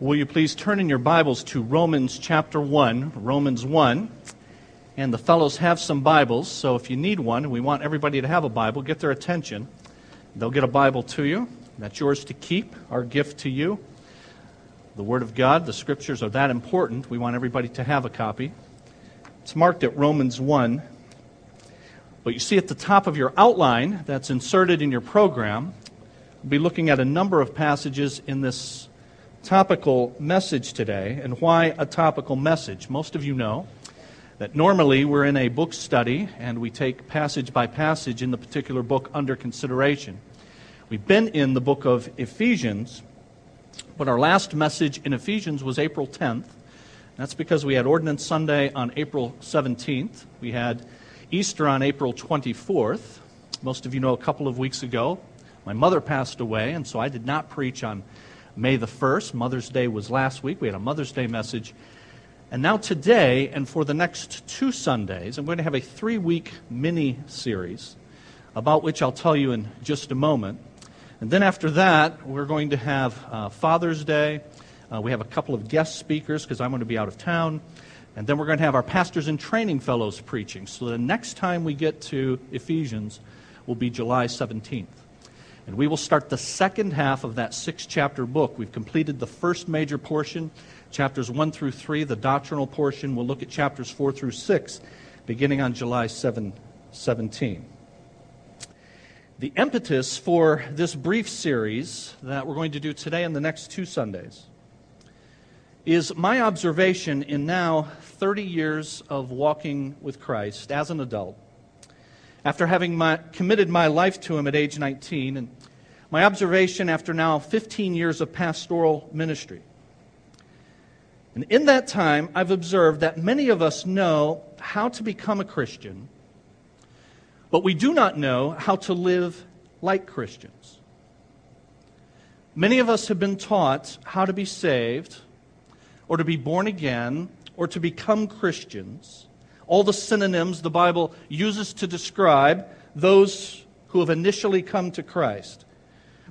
Will you please turn in your Bibles to Romans chapter 1, Romans 1. And the fellows have some Bibles, so if you need one, we want everybody to have a Bible, get their attention. They'll get a Bible to you. That's yours to keep, our gift to you. The Word of God, the Scriptures are that important. We want everybody to have a copy. It's marked at Romans 1. But you see at the top of your outline that's inserted in your program, we'll be looking at a number of passages in this topical message today. And why a topical message? Most of you know that normally we're in a book study and we take passage by passage in the particular book under consideration. We've been in the book of Ephesians, but our last message in Ephesians was April 10th. That's because we had Ordinance Sunday on April 17th. We had Easter on April 24th. Most of you know a couple of weeks ago, my mother passed away, and so I did not preach on May the 1st. Mother's Day was last week. We had a Mother's Day message. And now, today, and for the next two Sundays, I'm going to have a three week mini series about which I'll tell you in just a moment. And then after that, we're going to have uh, Father's Day. Uh, we have a couple of guest speakers because I'm going to be out of town. And then we're going to have our pastors and training fellows preaching. So the next time we get to Ephesians will be July 17th. And we will start the second half of that six chapter book. We've completed the first major portion, chapters 1 through 3, the doctrinal portion. We'll look at chapters 4 through 6, beginning on July 7, 17. The impetus for this brief series that we're going to do today and the next two Sundays is my observation in now 30 years of walking with Christ as an adult after having my, committed my life to Him at age 19, and my observation after now 15 years of pastoral ministry. And in that time, I've observed that many of us know how to become a Christian, but we do not know how to live like Christians. Many of us have been taught how to be saved, or to be born again, or to become Christians all the synonyms the Bible uses to describe those who have initially come to Christ.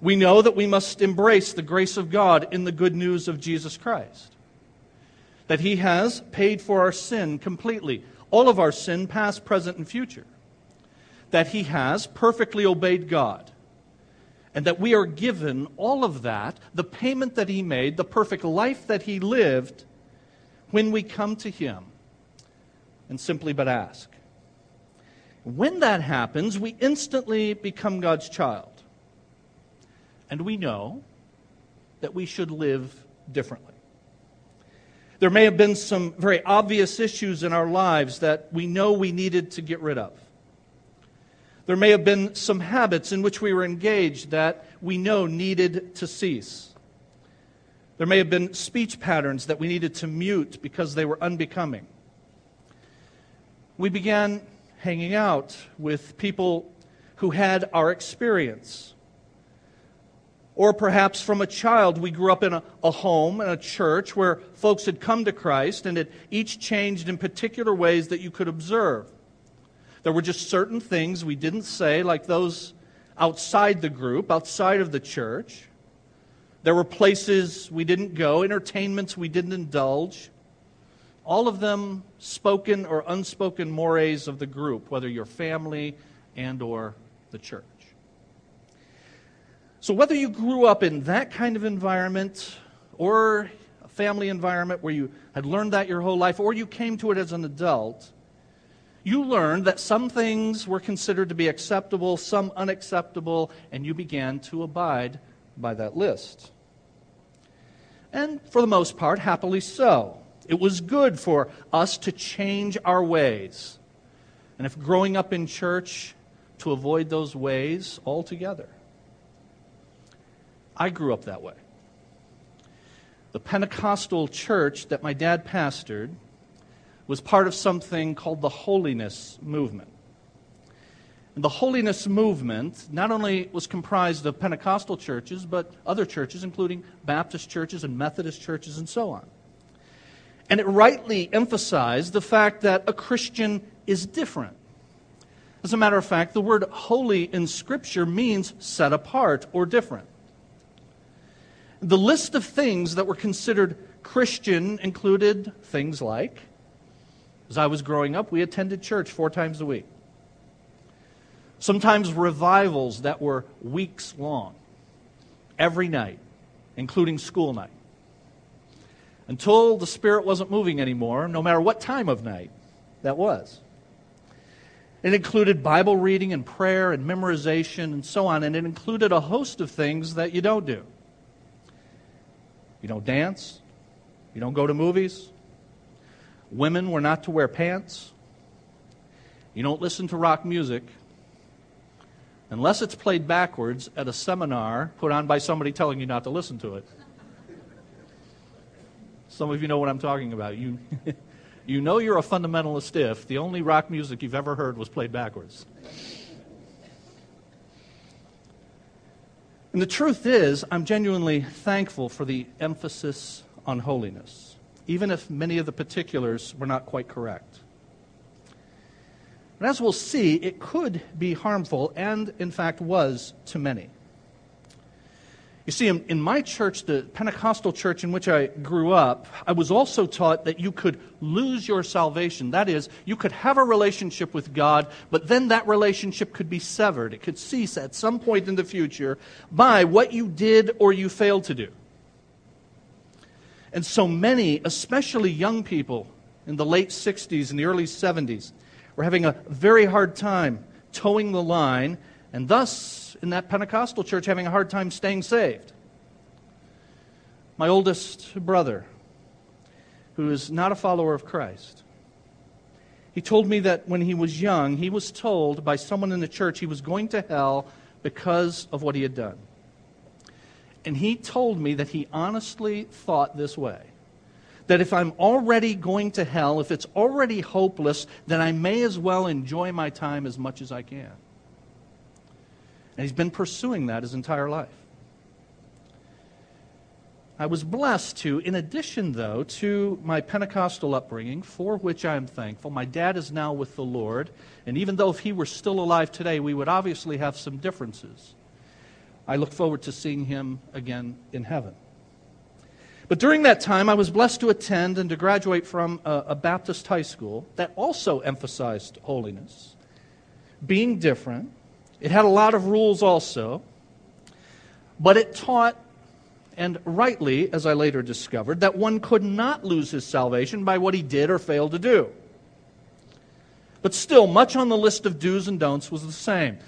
We know that we must embrace the grace of God in the good news of Jesus Christ. That He has paid for our sin completely, all of our sin, past, present, and future. That He has perfectly obeyed God. And that we are given all of that, the payment that He made, the perfect life that He lived, when we come to Him and simply but ask. When that happens, we instantly become God's child. And we know that we should live differently. There may have been some very obvious issues in our lives that we know we needed to get rid of. There may have been some habits in which we were engaged that we know needed to cease. There may have been speech patterns that we needed to mute because they were unbecoming we began hanging out with people who had our experience. Or perhaps from a child, we grew up in a, a, home and a church where folks had come to Christ and it each changed in particular ways that you could observe. There were just certain things we didn't say, like those outside the group, outside of the church. There were places we didn't go, entertainments we didn't indulge all of them spoken or unspoken mores of the group, whether your family and or the church. So whether you grew up in that kind of environment or a family environment where you had learned that your whole life or you came to it as an adult, you learned that some things were considered to be acceptable, some unacceptable, and you began to abide by that list. And for the most part, happily so. It was good for us to change our ways. And if growing up in church, to avoid those ways altogether. I grew up that way. The Pentecostal church that my dad pastored was part of something called the Holiness Movement. And the Holiness Movement not only was comprised of Pentecostal churches, but other churches, including Baptist churches and Methodist churches and so on. And it rightly emphasized the fact that a Christian is different. As a matter of fact, the word holy in Scripture means set apart or different. The list of things that were considered Christian included things like, as I was growing up, we attended church four times a week. Sometimes revivals that were weeks long, every night, including school night. Until the Spirit wasn't moving anymore, no matter what time of night that was. It included Bible reading and prayer and memorization and so on, and it included a host of things that you don't do. You don't dance, you don't go to movies, women were not to wear pants, you don't listen to rock music, unless it's played backwards at a seminar put on by somebody telling you not to listen to it. Some of you know what I'm talking about. You, you know you're a fundamentalist if the only rock music you've ever heard was played backwards. And the truth is, I'm genuinely thankful for the emphasis on holiness, even if many of the particulars were not quite correct. But as we'll see, it could be harmful, and in fact was to many. You see, in, in, my church, the Pentecostal church in which I grew up, I was also taught that you could lose your salvation. That is, you could have a relationship with God, but then that relationship could be severed. It could cease at some point in the future by what you did or you failed to do. And so many, especially young people in the late 60s and the early 70s, were having a very hard time toeing the line, and thus, in that Pentecostal church, having a hard time staying saved. My oldest brother, who is not a follower of Christ, he told me that when he was young, he was told by someone in the church he was going to hell because of what he had done. And he told me that he honestly thought this way that if I'm already going to hell, if it's already hopeless, then I may as well enjoy my time as much as I can. And he's been pursuing that his entire life. I was blessed to, in addition, though, to my Pentecostal upbringing, for which I am thankful. My dad is now with the Lord, and even though if he were still alive today, we would obviously have some differences. I look forward to seeing him again in heaven. But during that time, I was blessed to attend and to graduate from a, a Baptist high school that also emphasized holiness. Being different, it had a lot of rules also, but it taught, and rightly, as I later discovered, that one could not lose his salvation by what he did or failed to do. But still, much on the list of do's and don'ts was the same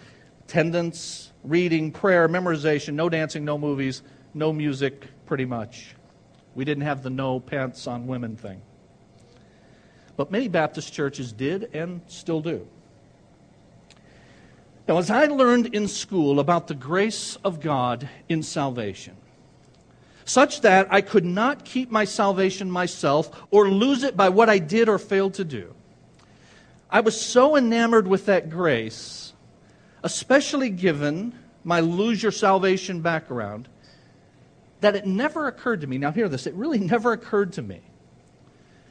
attendance, reading, prayer, memorization, no dancing, no movies, no music, pretty much. We didn't have the no pants on women thing. But many Baptist churches did and still do. Now, as I learned in school about the grace of God in salvation, such that I could not keep my salvation myself or lose it by what I did or failed to do, I was so enamored with that grace, especially given my lose your salvation background, that it never occurred to me, now hear this, it really never occurred to me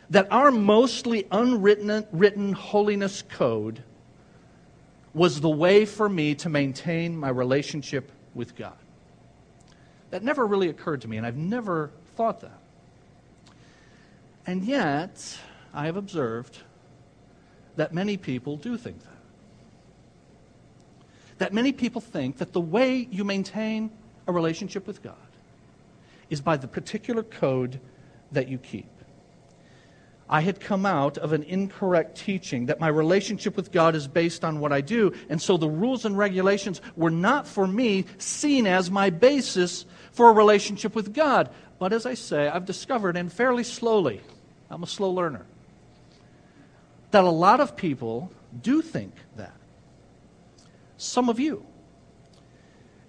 that our mostly unwritten written holiness code was the way for me to maintain my relationship with God. That never really occurred to me, and I've never thought that. And yet, I have observed that many people do think that. That many people think that the way you maintain a relationship with God is by the particular code that you keep. I had come out of an incorrect teaching that my relationship with God is based on what I do, and so the rules and regulations were not for me seen as my basis for a relationship with God. But as I say, I've discovered, and fairly slowly, I'm a slow learner, that a lot of people do think that. Some of you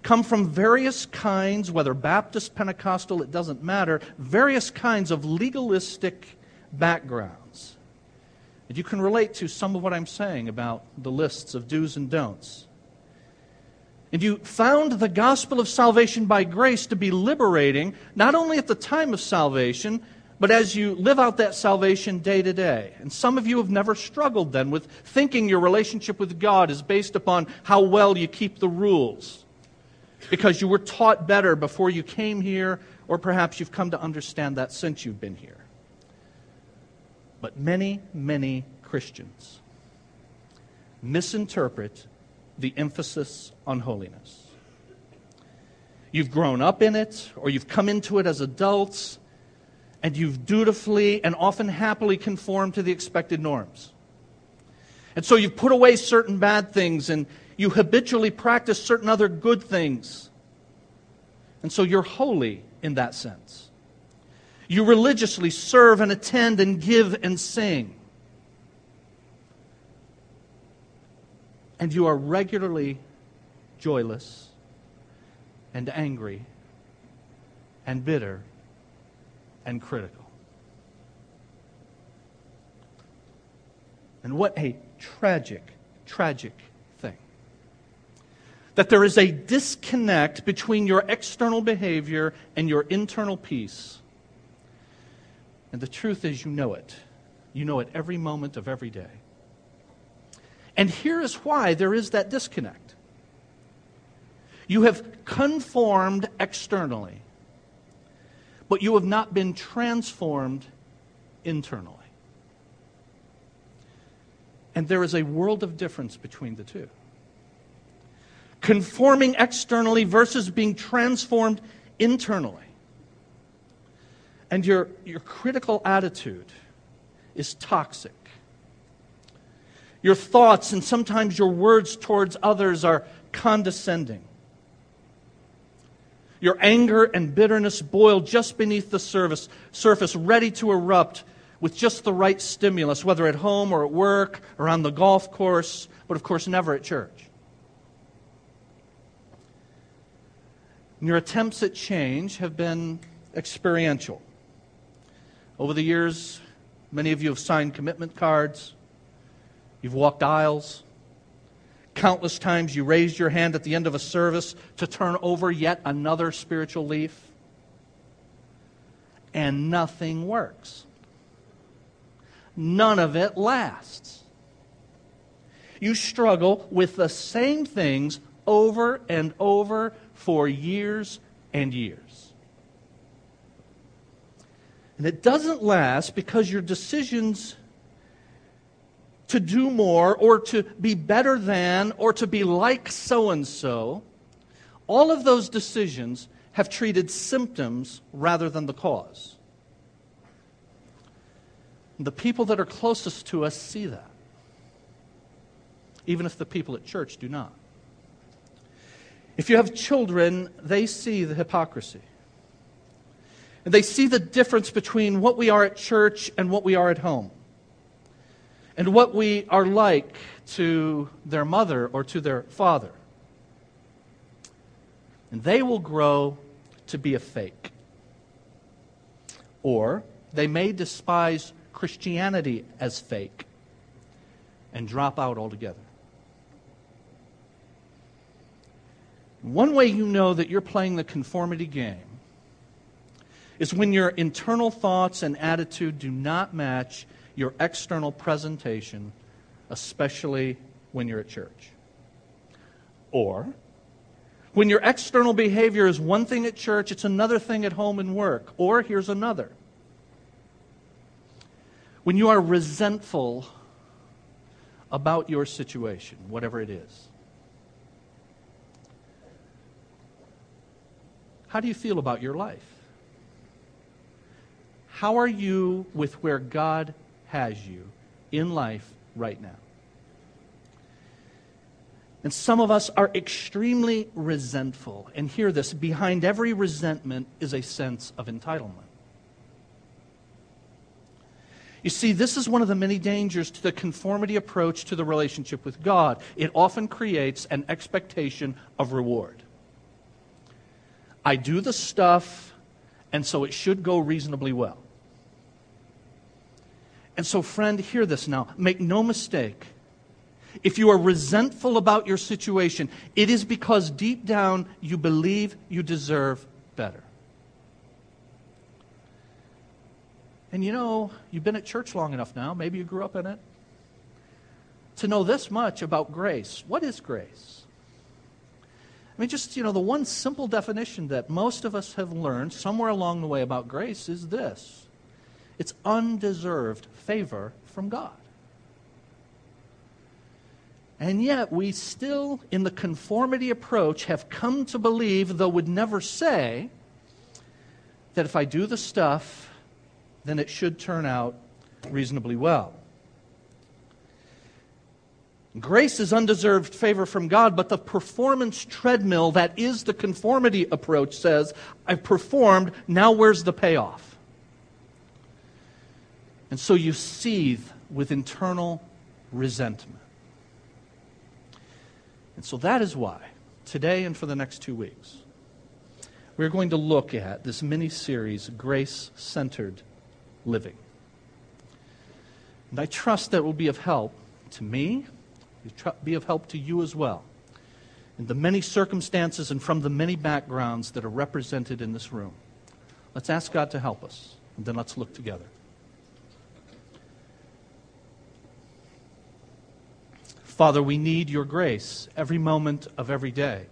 come from various kinds, whether Baptist, Pentecostal, it doesn't matter, various kinds of legalistic backgrounds. And you can relate to some of what I'm saying about the lists of do's and don'ts. And you found the gospel of salvation by grace to be liberating, not only at the time of salvation, but as you live out that salvation day to day. And some of you have never struggled then with thinking your relationship with God is based upon how well you keep the rules because you were taught better before you came here or perhaps you've come to understand that since you've been here. But many, many Christians misinterpret the emphasis on holiness. You've grown up in it, or you've come into it as adults, and you've dutifully and often happily conformed to the expected norms. And so you've put away certain bad things and you habitually practice certain other good things. And so you're holy in that sense. You religiously serve and attend and give and sing. And you are regularly joyless and angry and bitter and critical. And what a tragic, tragic thing. That there is a disconnect between your external behavior and your internal peace. And the truth is, you know it. You know it every moment of every day. And here is why there is that disconnect. You have conformed externally, but you have not been transformed internally. And there is a world of difference between the two. Conforming externally versus being transformed internally. And your, your critical attitude is toxic. Your thoughts and sometimes your words towards others are condescending. Your anger and bitterness boil just beneath the surface, surface, ready to erupt with just the right stimulus, whether at home or at work or on the golf course, but of course never at church. And your attempts at change have been experiential. Over the years, many of you have signed commitment cards, you've walked aisles. Countless times you raised your hand at the end of a service to turn over yet another spiritual leaf, and nothing works none of it lasts. You struggle with the same things over and over for years and years. And it doesn't last because your decisions to do more or to be better than or to be like so and so, all of those decisions have treated symptoms rather than the cause. The people that are closest to us see that, even if the people at church do not. If you have children, they see the hypocrisy. And they see the difference between what we are at church and what we are at home. And what we are like to their mother or to their father. And they will grow to be a fake. Or they may despise Christianity as fake and drop out altogether. One way you know that you're playing the conformity game is when your internal thoughts and attitude do not match your external presentation, especially when you're at church. Or when your external behavior is one thing at church, it's another thing at home and work. Or here's another when you are resentful about your situation, whatever it is. How do you feel about your life? How are you with where God has you in life right now? And some of us are extremely resentful. And hear this behind every resentment is a sense of entitlement. You see, this is one of the many dangers to the conformity approach to the relationship with God. It often creates an expectation of reward. I do the stuff, and so it should go reasonably well. And so, friend, hear this now. Make no mistake. If you are resentful about your situation, it is because deep down you believe you deserve better. And you know, you've been at church long enough now, maybe you grew up in it, to know this much about grace. What is grace? I mean, just, you know, the one simple definition that most of us have learned somewhere along the way about grace is this it's undeserved favor from God. And yet, we still, in the conformity approach, have come to believe, though would never say, that if I do the stuff, then it should turn out reasonably well. Grace is undeserved favor from God, but the performance treadmill that is the conformity approach says, I've performed, now where's the payoff? And so you seethe with internal resentment. And so that is why, today and for the next two weeks, we're going to look at this mini series, Grace Centered Living. And I trust that will be of help to me be of help to you as well in the many circumstances and from the many backgrounds that are represented in this room. Let's ask God to help us, and then let's look together. Father, we need your grace every moment of every day.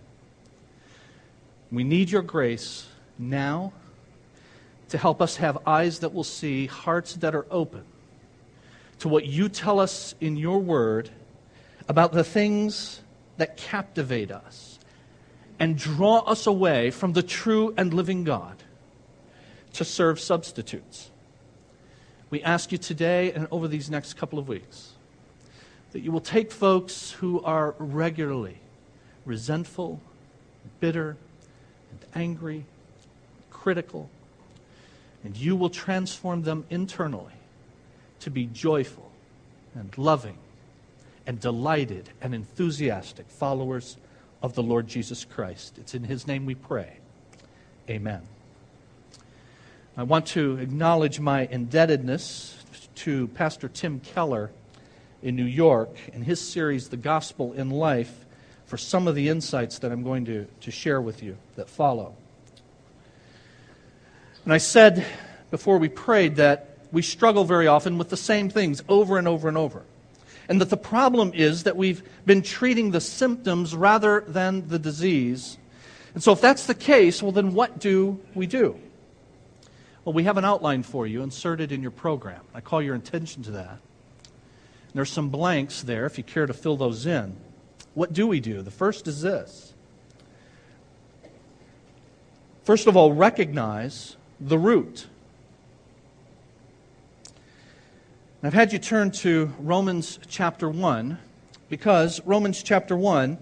We need your grace now to help us have eyes that will see, hearts that are open to what you tell us in your word about the things that captivate us and draw us away from the true and living God to serve substitutes. We ask you today and over these next couple of weeks that you will take folks who are regularly resentful, bitter, and angry, critical, and you will transform them internally to be joyful and loving and delighted and enthusiastic followers of the Lord Jesus Christ. It's in His name we pray. Amen. I want to acknowledge my indebtedness to Pastor Tim Keller in New York in his series, The Gospel in Life, for some of the insights that I'm going to, to share with you that follow. And I said before we prayed that we struggle very often with the same things over and over and over and that the problem is that we've been treating the symptoms rather than the disease. And so, if that's the case, well, then what do we do? Well, we have an outline for you inserted in your program. I call your attention to that. And there's some blanks there if you care to fill those in. What do we do? The first is this. First of all, recognize the root. I've had you turn to Romans chapter 1 because Romans chapter 1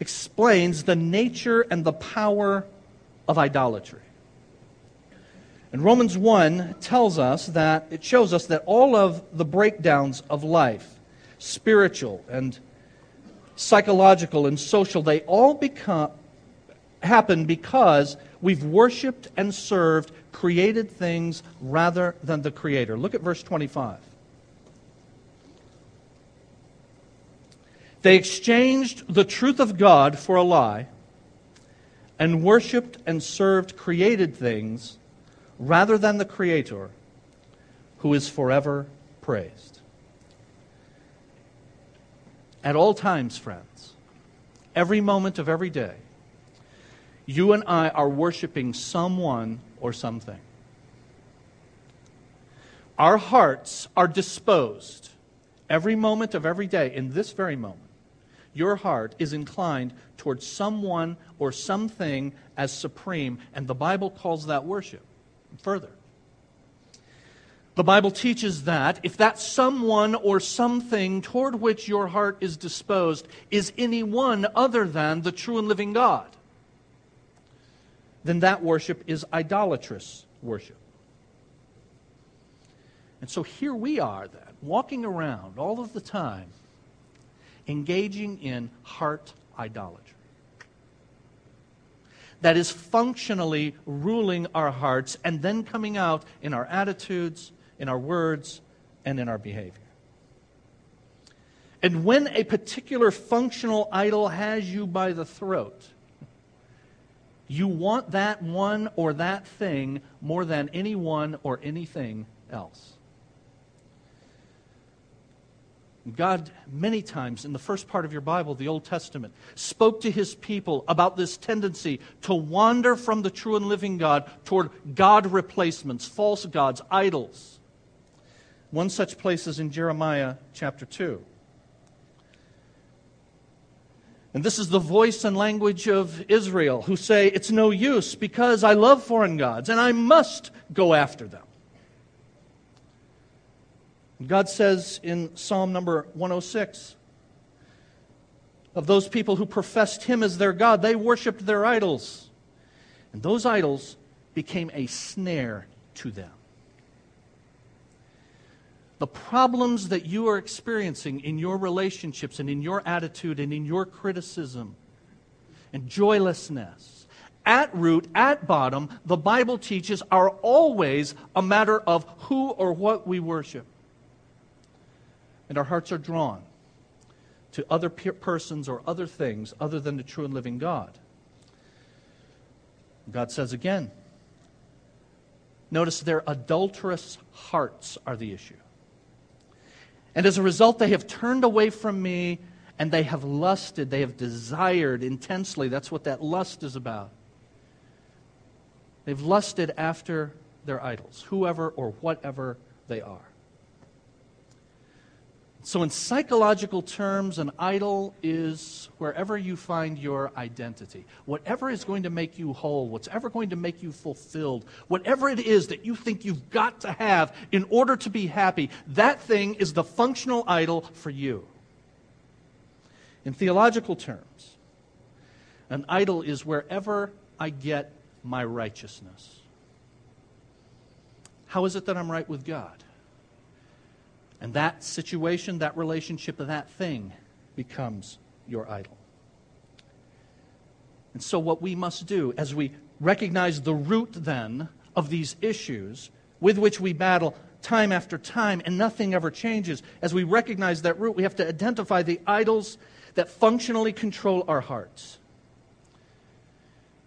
explains the nature and the power of idolatry. And Romans 1 tells us that, it shows us that all of the breakdowns of life, spiritual and psychological and social, they all become, happen because we've worshiped and served created things rather than the Creator. Look at verse 25. They exchanged the truth of God for a lie and worshiped and served created things rather than the Creator, who is forever praised. At all times, friends, every moment of every day, you and I are worshiping someone or something. Our hearts are disposed every moment of every day, in this very moment. Your heart is inclined towards someone or something as supreme, and the Bible calls that worship. Further, the Bible teaches that if that someone or something toward which your heart is disposed is anyone other than the true and living God, then that worship is idolatrous worship. And so here we are then, walking around all of the time, engaging in heart idolatry. That is functionally ruling our hearts and then coming out in our attitudes, in our words, and in our behavior. And when a particular functional idol has you by the throat, you want that one or that thing more than anyone or anything else. God, many times in the first part of your Bible, the Old Testament, spoke to his people about this tendency to wander from the true and living God toward God replacements, false gods, idols. One such place is in Jeremiah chapter 2. And this is the voice and language of Israel who say, It's no use because I love foreign gods and I must go after them. God says in Psalm number 106 of those people who professed Him as their God, they worshiped their idols. And those idols became a snare to them. The problems that you are experiencing in your relationships and in your attitude and in your criticism and joylessness, at root, at bottom, the Bible teaches are always a matter of who or what we worship and our hearts are drawn to other persons or other things other than the true and living God. God says again, notice their adulterous hearts are the issue. And as a result, they have turned away from me and they have lusted, they have desired intensely. That's what that lust is about. They've lusted after their idols, whoever or whatever they are. So, in psychological terms, an idol is wherever you find your identity. Whatever is going to make you whole, whatever going to make you fulfilled, whatever it is that you think you've got to have in order to be happy, that thing is the functional idol for you. In theological terms, an idol is wherever I get my righteousness. How is it that I'm right with God? And that situation, that relationship, that thing becomes your idol. And so, what we must do as we recognize the root then of these issues with which we battle time after time and nothing ever changes, as we recognize that root, we have to identify the idols that functionally control our hearts.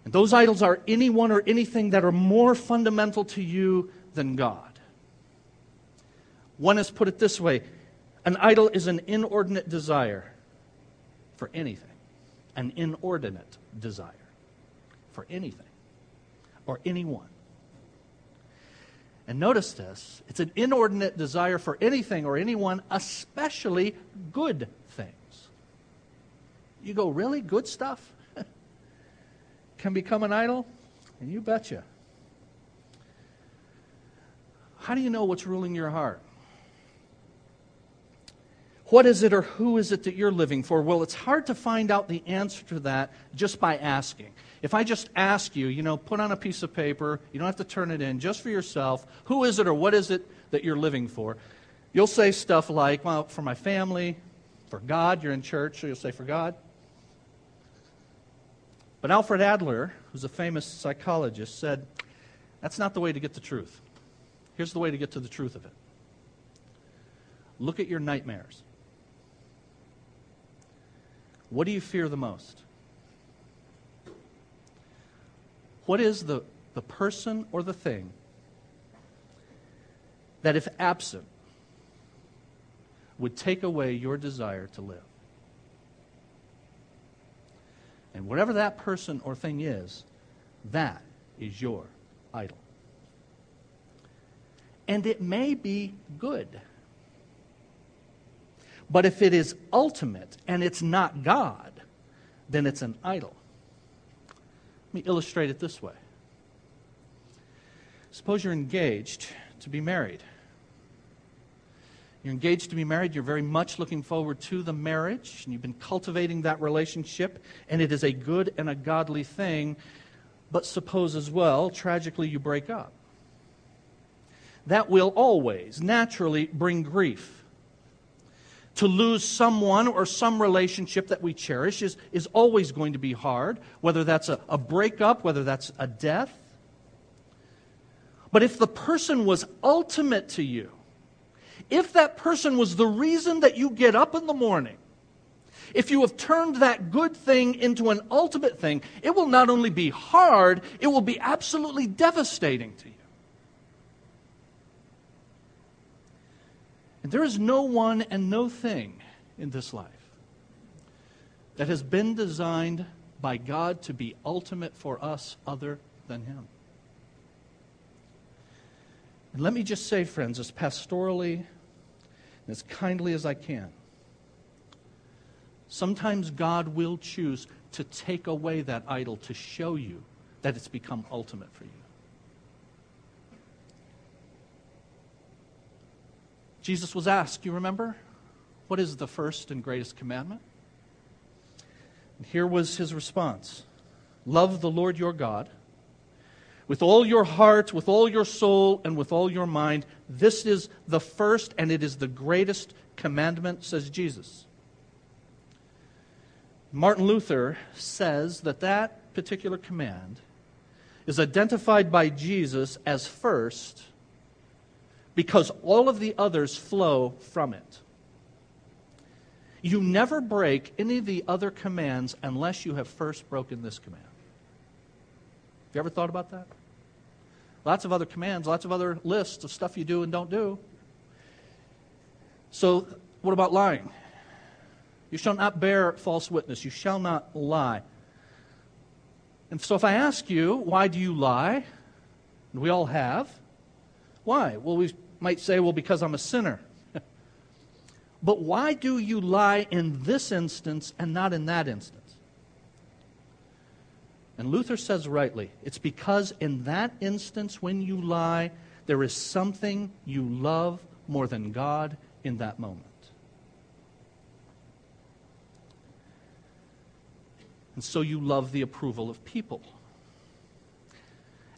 And those idols are anyone or anything that are more fundamental to you than God. One has put it this way an idol is an inordinate desire for anything, an inordinate desire for anything or anyone. And notice this it's an inordinate desire for anything or anyone, especially good things. You go, really? Good stuff? Can become an idol? And you betcha. How do you know what's ruling your heart? What is it or who is it that you're living for? Well, it's hard to find out the answer to that just by asking. If I just ask you, you know, put on a piece of paper, you don't have to turn it in, just for yourself, who is it or what is it that you're living for? You'll say stuff like, well, for my family, for God, you're in church, so you'll say for God. But Alfred Adler, who's a famous psychologist, said, that's not the way to get the truth. Here's the way to get to the truth of it look at your nightmares. What do you fear the most? What is the, the person or the thing that, if absent, would take away your desire to live? And whatever that person or thing is, that is your idol. And it may be good. But if it is ultimate and it's not God, then it's an idol. Let me illustrate it this way. Suppose you're engaged to be married. You're engaged to be married, you're very much looking forward to the marriage, and you've been cultivating that relationship, and it is a good and a godly thing. But suppose as well, tragically, you break up. That will always naturally bring grief to lose someone or some relationship that we cherish is, is always going to be hard, whether that's a, a breakup, whether that's a death. But if the person was ultimate to you, if that person was the reason that you get up in the morning, if you have turned that good thing into an ultimate thing, it will not only be hard, it will be absolutely devastating to you. And there is no one and no thing in this life that has been designed by God to be ultimate for us other than Him. And let me just say, friends, as pastorally and as kindly as I can, sometimes God will choose to take away that idol to show you that it's become ultimate for you. Jesus was asked, you remember? What is the first and greatest commandment? And here was his response Love the Lord your God with all your heart, with all your soul, and with all your mind. This is the first and it is the greatest commandment, says Jesus. Martin Luther says that that particular command is identified by Jesus as first because all of the others flow from it. You never break any of the other commands unless you have first broken this command. Have you ever thought about that? Lots of other commands, lots of other lists of stuff you do and don't do. So, what about lying? You shall not bear false witness. You shall not lie. And so, if I ask you, why do you lie? And we all have. Why? Well, we might say, well, because I'm a sinner. but why do you lie in this instance and not in that instance? And Luther says rightly, it's because in that instance when you lie, there is something you love more than God in that moment. And so you love the approval of people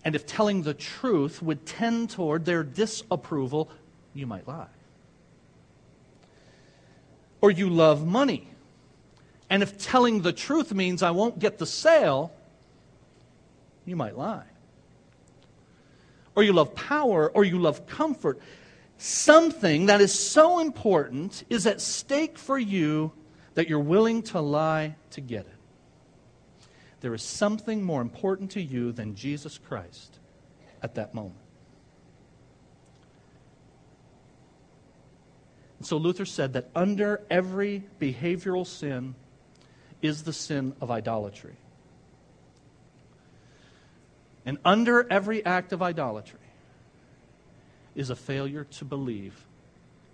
and if telling the truth would tend toward their disapproval, you might lie. Or you love money. And if telling the truth means I won't get the sale, you might lie. Or you love power, or you love comfort. Something that is so important is at stake for you that you're willing to lie to get it there is something more important to you than Jesus Christ at that moment. And so Luther said that under every behavioral sin is the sin of idolatry. And under every act of idolatry is a failure to believe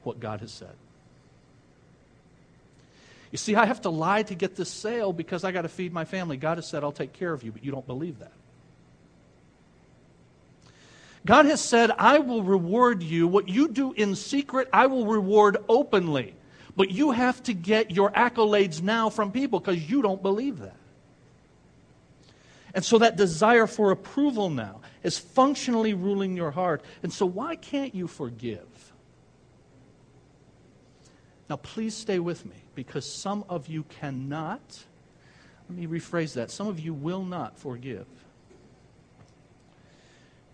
what God has said. You see, I have to lie to get this sale because I got to feed my family. God has said, I'll take care of you, but you don't believe that. God has said, I will reward you. What you do in secret, I will reward openly. But you have to get your accolades now from people because you don't believe that. And so that desire for approval now is functionally ruling your heart. And so, why can't you forgive? Now, please stay with me because some of you cannot. Let me rephrase that. Some of you will not forgive.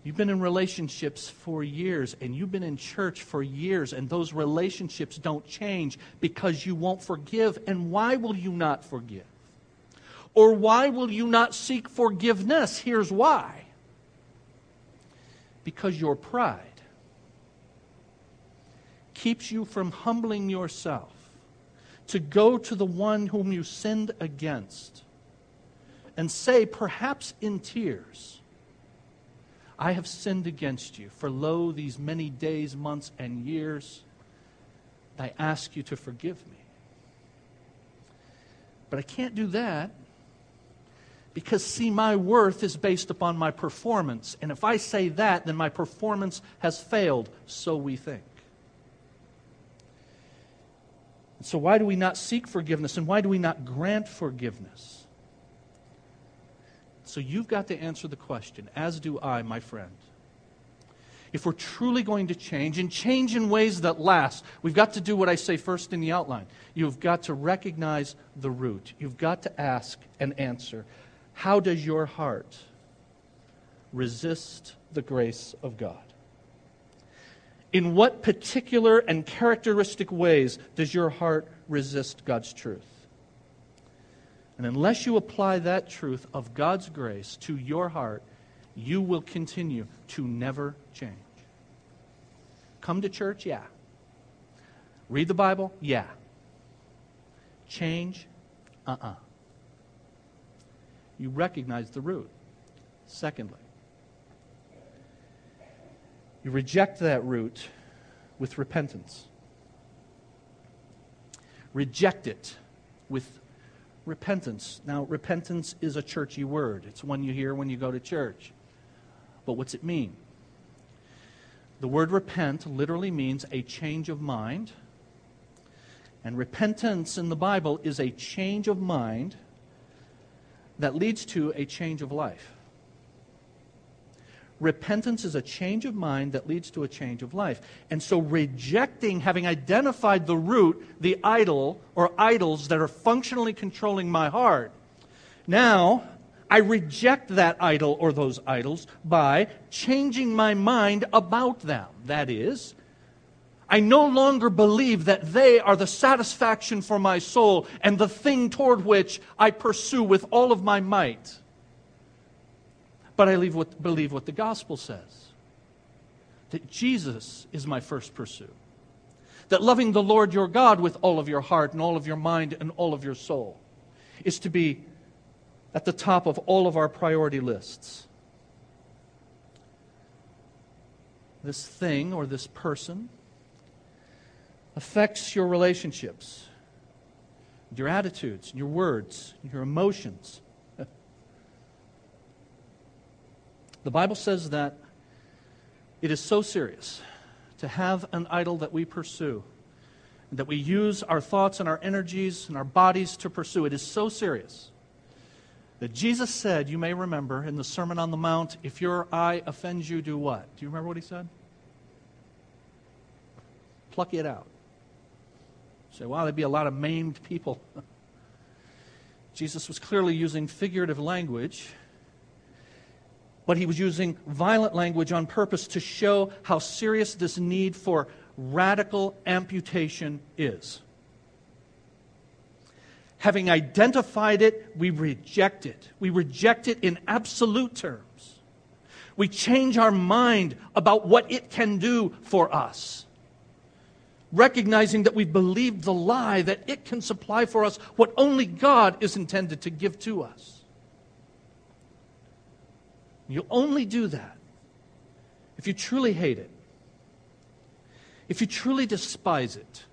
You've been in relationships for years, and you've been in church for years, and those relationships don't change because you won't forgive. And why will you not forgive? Or why will you not seek forgiveness? Here's why because your pride keeps you from humbling yourself to go to the one whom you sinned against and say, perhaps in tears, I have sinned against you. For lo, these many days, months, and years, I ask you to forgive me. But I can't do that because, see, my worth is based upon my performance. And if I say that, then my performance has failed, so we think. So, why do we not seek forgiveness and why do we not grant forgiveness? So, you've got to answer the question, as do I, my friend. If we're truly going to change and change in ways that last, we've got to do what I say first in the outline. You've got to recognize the root. You've got to ask and answer How does your heart resist the grace of God? In what particular and characteristic ways does your heart resist God's truth? And unless you apply that truth of God's grace to your heart, you will continue to never change. Come to church, yeah. Read the Bible? Yeah. Change? Uh uh-uh. uh You recognize the root. Secondly, you reject that root with repentance. Reject it with repentance. Now, repentance is a churchy word, it's one you hear when you go to church. But what's it mean? The word repent literally means a change of mind. And repentance in the Bible is a change of mind that leads to a change of life. Repentance is a change of mind that leads to a change of life. And so, rejecting, having identified the root, the idol or idols that are functionally controlling my heart, now I reject that idol or those idols by changing my mind about them. That is, I no longer believe that they are the satisfaction for my soul and the thing toward which I pursue with all of my might. But I what, believe what the gospel says that Jesus is my first pursuit. That loving the Lord your God with all of your heart and all of your mind and all of your soul is to be at the top of all of our priority lists. This thing or this person affects your relationships, your attitudes, your words, your emotions The Bible says that it is so serious to have an idol that we pursue, that we use our thoughts and our energies and our bodies to pursue. It is so serious that Jesus said, you may remember in the Sermon on the Mount, if your eye offends you, do what? Do you remember what he said? Pluck it out. You say, wow, there'd be a lot of maimed people. Jesus was clearly using figurative language but he was using violent language on purpose to show how serious this need for radical amputation is. Having identified it, we reject it. We reject it in absolute terms. We change our mind about what it can do for us. Recognizing that we've believed the lie that it can supply for us what only God is intended to give to us. You'll only do that if you truly hate it, if you truly despise it.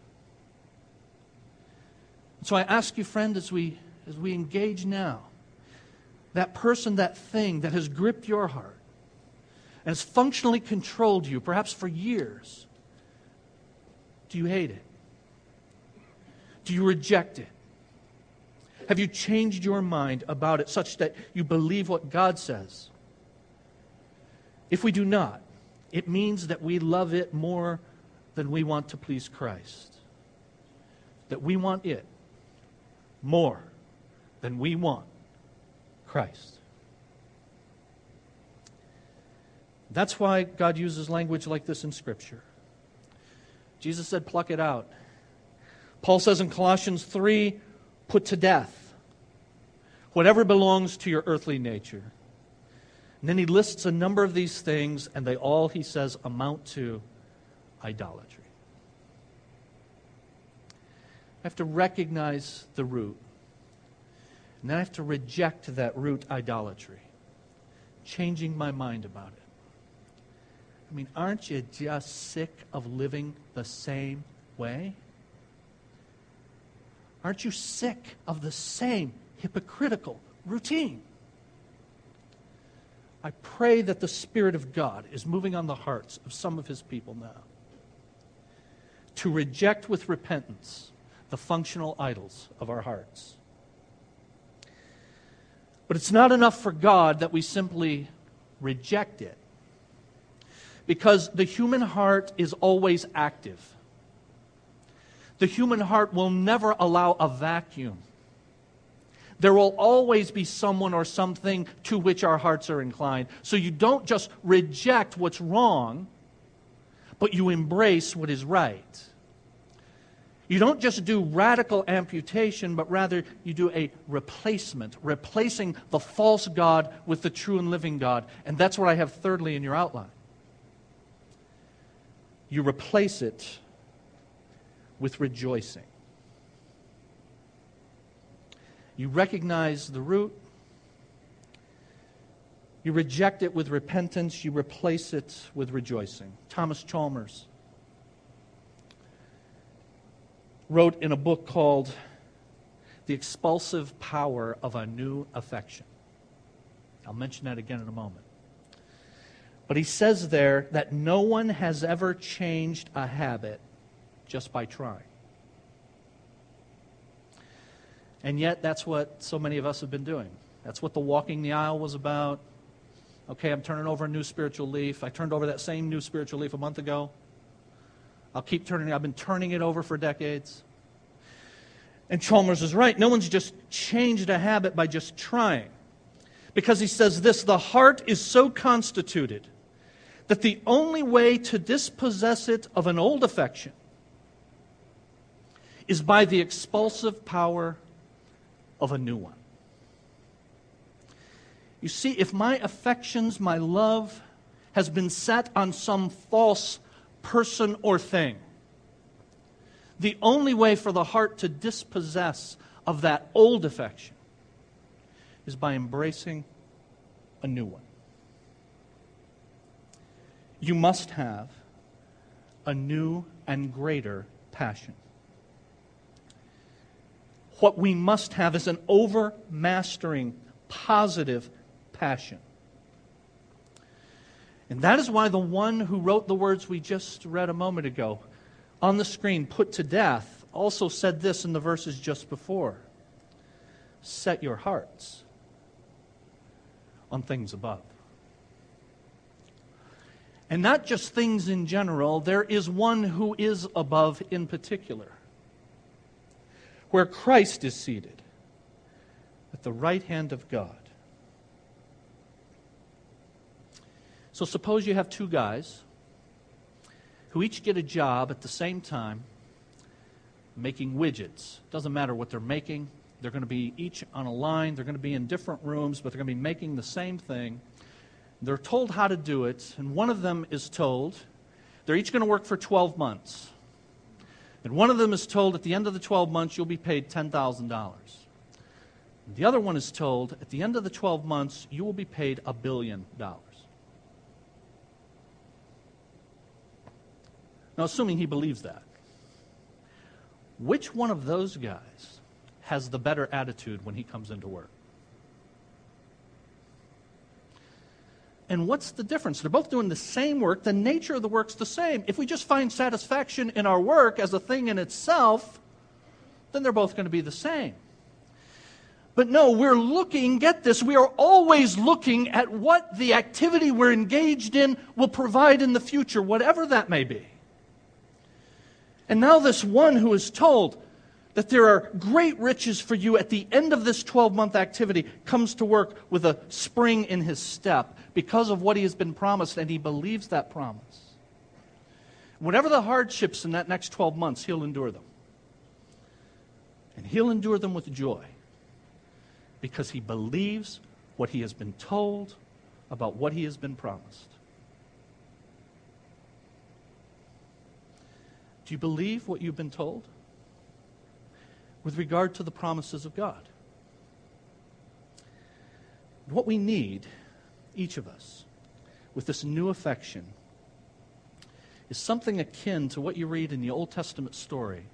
So I ask you, friend, as we, as we engage now, that person, that thing that has gripped your heart and has functionally controlled you, perhaps for years, do you hate it? Do you reject it? Have you changed your mind about it such that you believe what God says? If we do not, it means that we love it more than we want to please Christ. That we want it more than we want Christ. That's why God uses language like this in Scripture. Jesus said, pluck it out. Paul says in Colossians 3, put to death whatever belongs to your earthly nature and then he lists a number of these things, and they all, he says, amount to idolatry. I have to recognize the root. And then I have to reject that root idolatry, changing my mind about it. I mean, aren't you just sick of living the same way? Aren't you sick of the same hypocritical routine? I pray that the Spirit of God is moving on the hearts of some of his people now to reject with repentance the functional idols of our hearts. But it's not enough for God that we simply reject it. Because the human heart is always active. The human heart will never allow a vacuum there will always be someone or something to which our hearts are inclined. So you don't just reject what's wrong, but you embrace what is right. You don't just do radical amputation, but rather you do a replacement, replacing the false God with the true and living God. And that's what I have thirdly in your outline. You replace it with rejoicing. You recognize the root, you reject it with repentance, you replace it with rejoicing. Thomas Chalmers wrote in a book called The Expulsive Power of a New Affection. I'll mention that again in a moment. But he says there that no one has ever changed a habit just by trying. And yet, that's what so many of us have been doing. That's what the walking the aisle was about. Okay, I'm turning over a new spiritual leaf. I turned over that same new spiritual leaf a month ago. I'll keep turning. I've been turning it over for decades. And Chalmers is right. No one's just changed a habit by just trying. Because he says this the heart is so constituted that the only way to dispossess it of an old affection is by the expulsive power of a new one. You see, if my affections, my love, has been set on some false person or thing, the only way for the heart to dispossess of that old affection is by embracing a new one. You must have a new and greater passion. What we must have is an overmastering, positive passion. And that is why the one who wrote the words we just read a moment ago on the screen, put to death, also said this in the verses just before Set your hearts on things above. And not just things in general, there is one who is above in particular, where Christ is seated at the right hand of God. So suppose you have two guys who each get a job at the same time making widgets. Doesn't matter what they're making, they're going to be each on a line, they're going to be in different rooms, but they're going to be making the same thing. They're told how to do it, and one of them is told they're each going to work for 12 months. And one of them is told at the end of the 12 months you'll be paid $10,000. The other one is told at the end of the 12 months you will be paid a billion dollars. Now, assuming he believes that, which one of those guys has the better attitude when he comes into work? And what's the difference? They're both doing the same work. The nature of the work's the same. If we just find satisfaction in our work as a thing in itself, then they're both going to be the same. But no, we're looking, get this, we are always looking at what the activity we're engaged in will provide in the future, whatever that may be. And now, this one who is told that there are great riches for you at the end of this 12 month activity comes to work with a spring in his step because of what he has been promised, and he believes that promise. Whatever the hardships in that next 12 months, he'll endure them. And he'll endure them with joy because he believes what he has been told about what he has been promised. Do you believe what you've been told? With regard to the promises of God. What we need, each of us, with this new affection, is something akin to what you read in the Old Testament story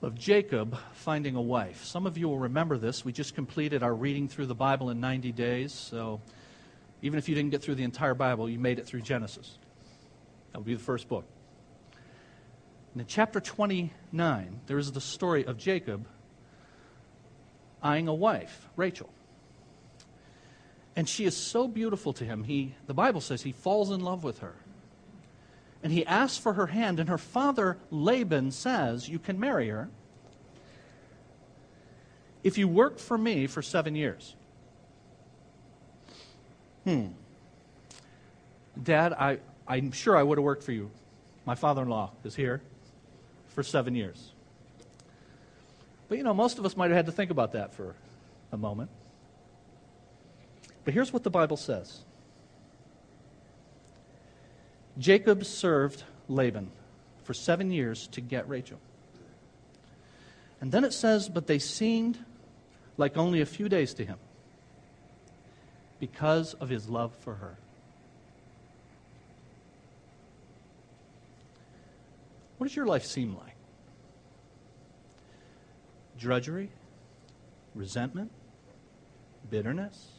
of Jacob finding a wife. Some of you will remember this. We just completed our reading through the Bible in 90 days, so even if you didn't get through the entire Bible, you made it through Genesis. That would be the first book. And in chapter 29, there is the story of Jacob eyeing a wife, Rachel. And she is so beautiful to him. He, the Bible says he falls in love with her. And he asks for her hand, and her father, Laban, says, You can marry her if you work for me for seven years. Hmm. Dad, I, I'm sure I would have worked for you. My father in law is here for seven years. But you know, most of us might have had to think about that for a moment. But here's what the Bible says Jacob served Laban for seven years to get Rachel. And then it says, But they seemed like only a few days to him because of his love for her. What does your life seem like? Drudgery? Resentment? Bitterness?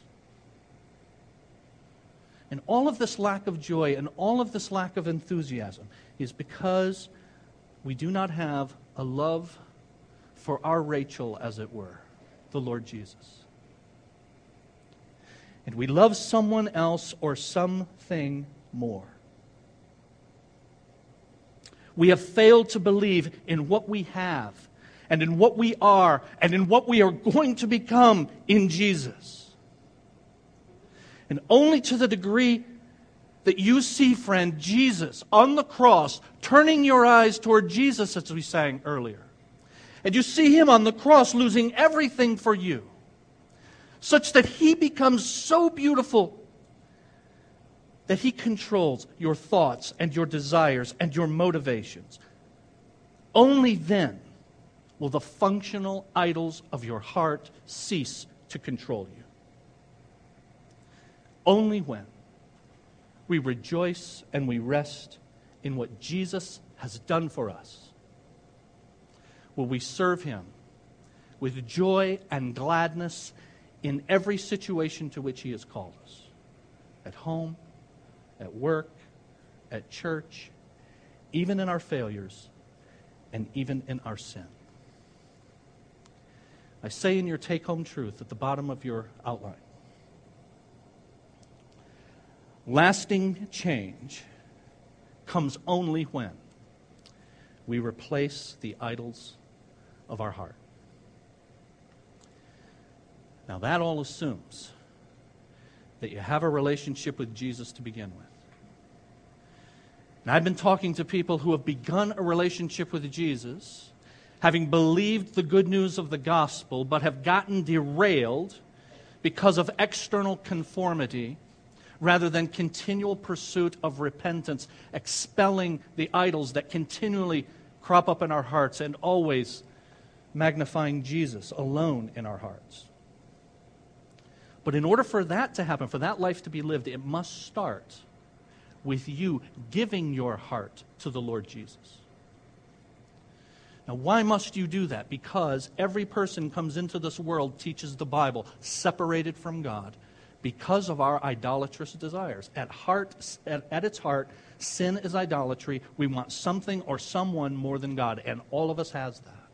And all of this lack of joy and all of this lack of enthusiasm is because we do not have a love for our Rachel, as it were, the Lord Jesus. And we love someone else or something more. We have failed to believe in what we have and in what we are and in what we are going to become in Jesus. And only to the degree that you see, friend, Jesus on the cross, turning your eyes toward Jesus, as we sang earlier, and you see him on the cross losing everything for you, such that he becomes so beautiful that he controls your thoughts and your desires and your motivations. Only then will the functional idols of your heart cease to control you. Only when we rejoice and we rest in what Jesus has done for us will we serve him with joy and gladness in every situation to which he has called us at home, at work, at church, even in our failures, and even in our sin. I say in your take home truth at the bottom of your outline lasting change comes only when we replace the idols of our heart. Now, that all assumes that you have a relationship with Jesus to begin with. And I've been talking to people who have begun a relationship with Jesus, having believed the good news of the gospel, but have gotten derailed because of external conformity rather than continual pursuit of repentance, expelling the idols that continually crop up in our hearts and always magnifying Jesus alone in our hearts. But in order for that to happen, for that life to be lived, it must start with you giving your heart to the Lord Jesus. Now, why must you do that? Because every person comes into this world, teaches the Bible, separated from God, because of our idolatrous desires. At, heart, at, at, its heart, sin is idolatry. We want something or someone more than God, and all of us has that.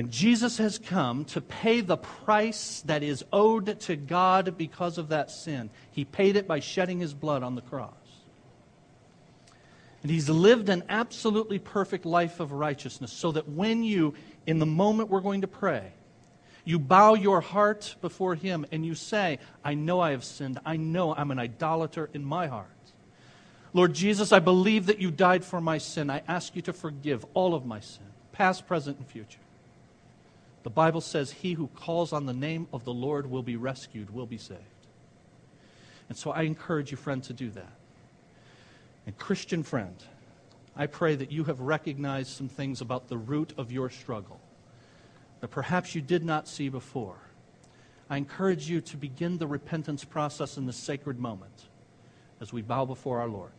And Jesus has come to pay the price that is owed to God because of that sin. He paid it by shedding his blood on the cross. And he's lived an absolutely perfect life of righteousness so that when you, in the moment we're going to pray, you bow your heart before him and you say, I know I have sinned. I know I'm an idolater in my heart. Lord Jesus, I believe that you died for my sin. I ask you to forgive all of my sin, past, present, and future. The Bible says, He who calls on the name of the Lord will be rescued, will be saved. And so I encourage you, friend, to do that. And, Christian friend, I pray that you have recognized some things about the root of your struggle that perhaps you did not see before. I encourage you to begin the repentance process in this sacred moment as we bow before our Lord.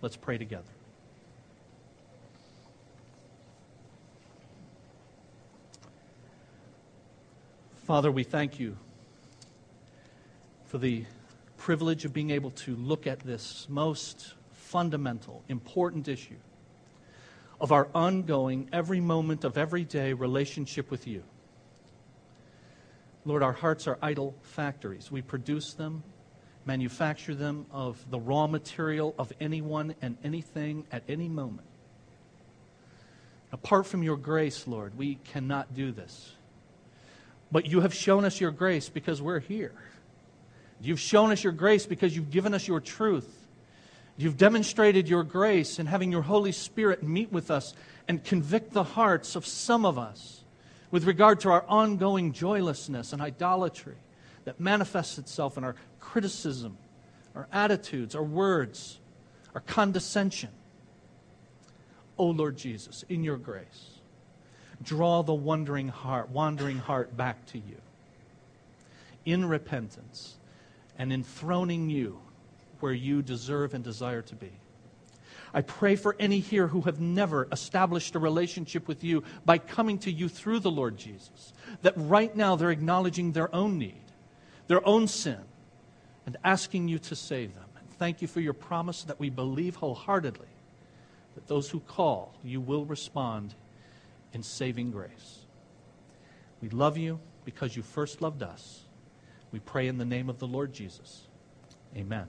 Let's pray together. Father, we thank you for the privilege of being able to look at this most fundamental, important issue of our ongoing, every moment of every day relationship with you. Lord, our hearts are idol factories. We produce them, manufacture them of the raw material of anyone and anything at any moment. Apart from your grace, Lord, we cannot do this. But you have shown us your grace because we're here. You've shown us your grace because you've given us your truth. You've demonstrated your grace in having your Holy Spirit meet with us and convict the hearts of some of us with regard to our ongoing joylessness and idolatry that manifests itself in our criticism, our attitudes, our words, our condescension. O oh Lord Jesus, in your grace, draw the wandering heart, wandering heart back to you in repentance and enthroning you where you deserve and desire to be. I pray for any here who have never established a relationship with you by coming to you through the Lord Jesus, that right now they're acknowledging their own need, their own sin, and asking you to save them. And thank you for your promise that we believe wholeheartedly that those who call, you will respond in saving grace. We love you because you first loved us. We pray in the name of the Lord Jesus. Amen.